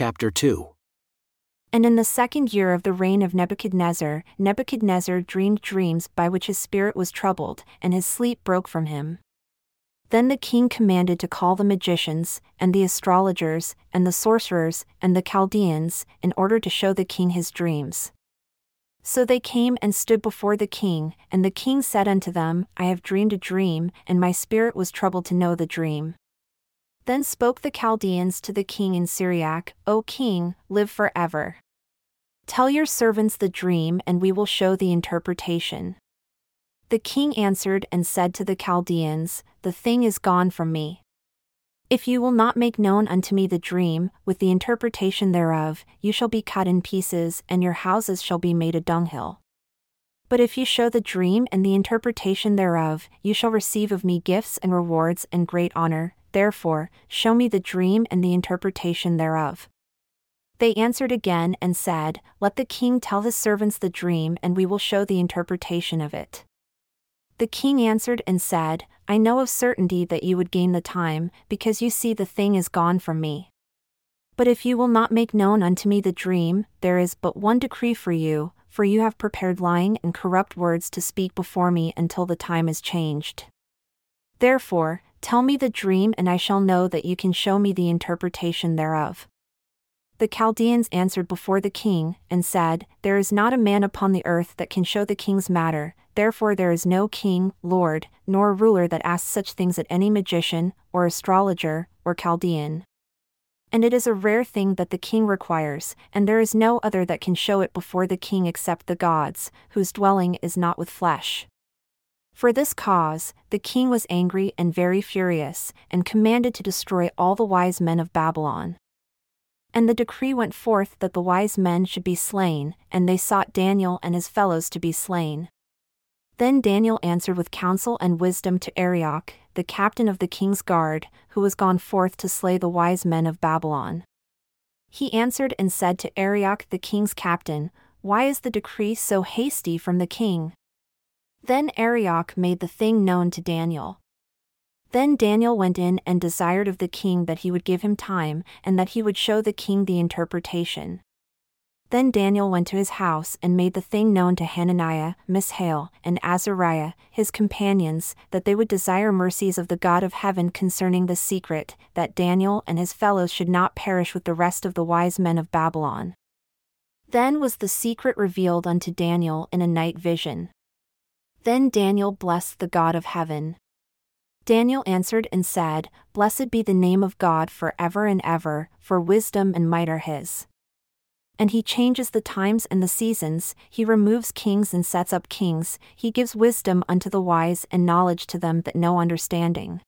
chapter 2. And in the second year of the reign of Nebuchadnezzar, Nebuchadnezzar dreamed dreams by which his spirit was troubled, and his sleep broke from him. Then the king commanded to call the magicians, and the astrologers, and the sorcerers, and the Chaldeans, in order to show the king his dreams. So they came and stood before the king, and the king said unto them, I have dreamed a dream, and my spirit was troubled to know the dream. Then spoke the Chaldeans to the king in Syriac, O king, live for ever. Tell your servants the dream, and we will show the interpretation. The king answered and said to the Chaldeans, The thing is gone from me. If you will not make known unto me the dream, with the interpretation thereof, you shall be cut in pieces, and your houses shall be made a dunghill. But if you show the dream and the interpretation thereof, you shall receive of me gifts and rewards and great honor, therefore, show me the dream and the interpretation thereof. They answered again and said, Let the king tell his servants the dream, and we will show the interpretation of it. The king answered and said, I know of certainty that you would gain the time, because you see the thing is gone from me. But if you will not make known unto me the dream, there is but one decree for you, for you have prepared lying and corrupt words to speak before me until the time is changed. Therefore, Tell me the dream, and I shall know that you can show me the interpretation thereof. The Chaldeans answered before the king, and said, There is not a man upon the earth that can show the king's matter, therefore there is no king, lord, nor ruler that asks such things at any magician, or astrologer, or Chaldean. And it is a rare thing that the king requires, and there is no other that can show it before the king except the gods, whose dwelling is not with flesh. For this cause, the king was angry and very furious, and commanded to destroy all the wise men of Babylon. And the decree went forth that the wise men should be slain, and they sought Daniel and his fellows to be slain. Then Daniel answered with counsel and wisdom to Arioch, the captain of the king's guard, who was gone forth to slay the wise men of Babylon. He answered and said to Arioch the king's captain, Why is the decree so hasty from the king? Then Arioch made the thing known to Daniel. Then Daniel went in and desired of the king that he would give him time, and that he would show the king the interpretation. Then Daniel went to his house and made the thing known to Hananiah, Mishael, and Azariah, his companions, that they would desire mercies of the God of heaven concerning the secret, that Daniel and his fellows should not perish with the rest of the wise men of Babylon. Then was the secret revealed unto Daniel in a night vision. Then Daniel blessed the God of heaven. Daniel answered and said, Blessed be the name of God for ever and ever, for wisdom and might are his. And he changes the times and the seasons, he removes kings and sets up kings, he gives wisdom unto the wise and knowledge to them that know understanding.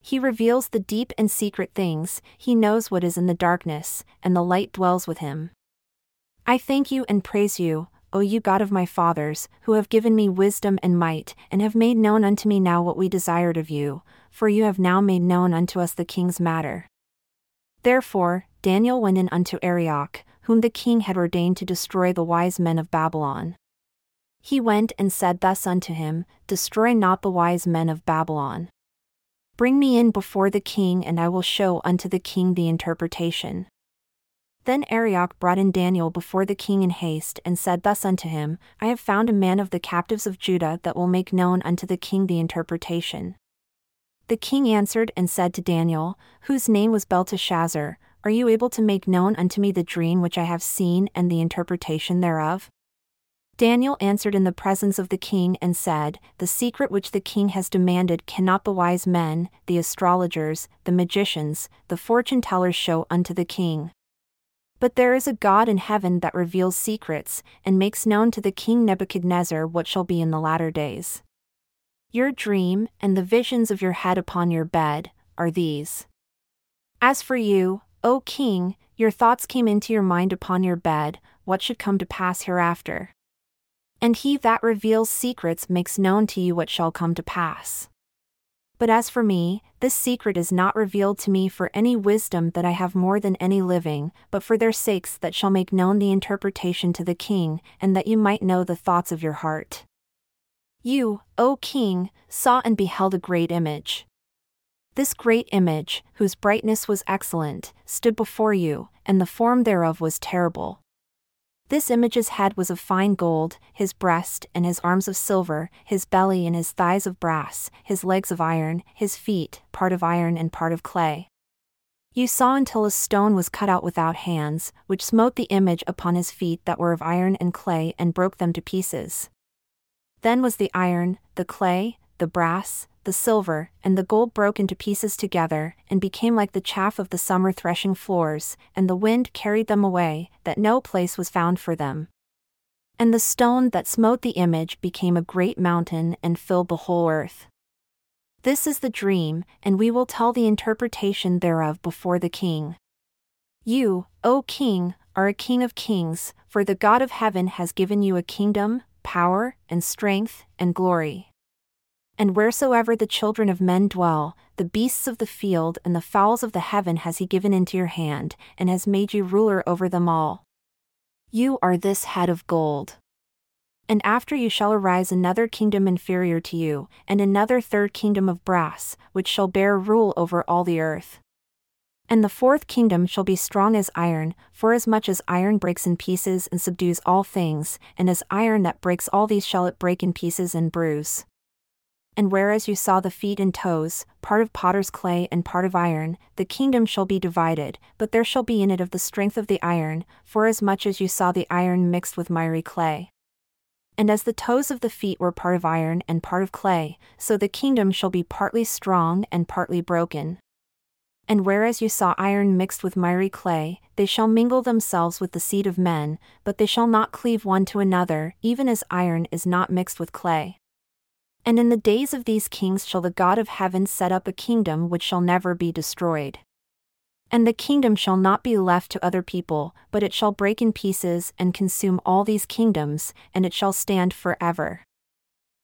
He reveals the deep and secret things, he knows what is in the darkness, and the light dwells with him. I thank you and praise you, O you God of my fathers, who have given me wisdom and might, and have made known unto me now what we desired of you, for you have now made known unto us the king's matter. Therefore, Daniel went in unto Arioch, whom the king had ordained to destroy the wise men of Babylon. He went and said thus unto him, Destroy not the wise men of Babylon. Bring me in before the king, and I will show unto the king the interpretation. Then Arioch brought in Daniel before the king in haste, and said thus unto him, I have found a man of the captives of Judah that will make known unto the king the interpretation. The king answered and said to Daniel, whose name was Belteshazzar, Are you able to make known unto me the dream which I have seen and the interpretation thereof? Daniel answered in the presence of the king and said, The secret which the king has demanded cannot the wise men, the astrologers, the magicians, the fortune tellers show unto the king. But there is a God in heaven that reveals secrets, and makes known to the king Nebuchadnezzar what shall be in the latter days. Your dream, and the visions of your head upon your bed, are these. As for you, O king, your thoughts came into your mind upon your bed, what should come to pass hereafter. And he that reveals secrets makes known to you what shall come to pass. But as for me, this secret is not revealed to me for any wisdom that I have more than any living, but for their sakes that shall make known the interpretation to the king, and that you might know the thoughts of your heart. You, O king, saw and beheld a great image. This great image, whose brightness was excellent, stood before you, and the form thereof was terrible. This image's head was of fine gold, his breast and his arms of silver, his belly and his thighs of brass, his legs of iron, his feet, part of iron and part of clay. You saw until a stone was cut out without hands, which smote the image upon his feet that were of iron and clay and broke them to pieces. Then was the iron, the clay, the brass, the silver, and the gold broke into pieces together, and became like the chaff of the summer threshing floors, and the wind carried them away, that no place was found for them. And the stone that smote the image became a great mountain and filled the whole earth. This is the dream, and we will tell the interpretation thereof before the king. You, O king, are a king of kings, for the God of heaven has given you a kingdom, power, and strength, and glory. And wheresoever the children of men dwell, the beasts of the field and the fowls of the heaven has he given into your hand, and has made you ruler over them all. You are this head of gold. And after you shall arise another kingdom inferior to you, and another third kingdom of brass, which shall bear rule over all the earth. And the fourth kingdom shall be strong as iron, forasmuch as iron breaks in pieces and subdues all things, and as iron that breaks all these shall it break in pieces and bruise and whereas you saw the feet and toes, part of potter's clay and part of iron, the kingdom shall be divided, but there shall be in it of the strength of the iron, forasmuch as you saw the iron mixed with miry clay. And as the toes of the feet were part of iron and part of clay, so the kingdom shall be partly strong and partly broken. And whereas you saw iron mixed with miry clay, they shall mingle themselves with the seed of men, but they shall not cleave one to another, even as iron is not mixed with clay. And in the days of these kings shall the God of heaven set up a kingdom which shall never be destroyed. And the kingdom shall not be left to other people, but it shall break in pieces and consume all these kingdoms, and it shall stand for ever.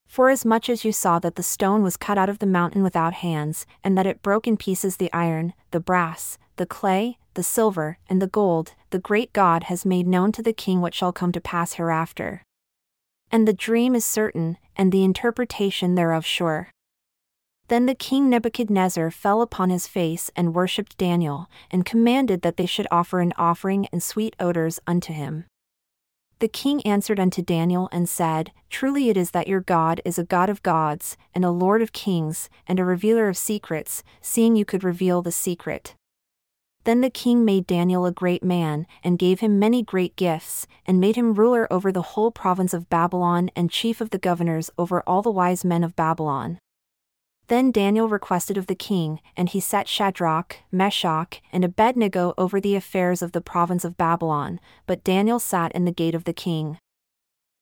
Forasmuch as you saw that the stone was cut out of the mountain without hands, and that it broke in pieces the iron, the brass, the clay, the silver, and the gold, the great God has made known to the king what shall come to pass hereafter and the dream is certain, and the interpretation thereof sure. Then the king Nebuchadnezzar fell upon his face and worshipped Daniel, and commanded that they should offer an offering and sweet odors unto him. The king answered unto Daniel and said, Truly it is that your God is a God of gods, and a Lord of kings, and a revealer of secrets, seeing you could reveal the secret. Then the king made Daniel a great man, and gave him many great gifts, and made him ruler over the whole province of Babylon and chief of the governors over all the wise men of Babylon. Then Daniel requested of the king, and he set Shadrach, Meshach, and Abednego over the affairs of the province of Babylon, but Daniel sat in the gate of the king.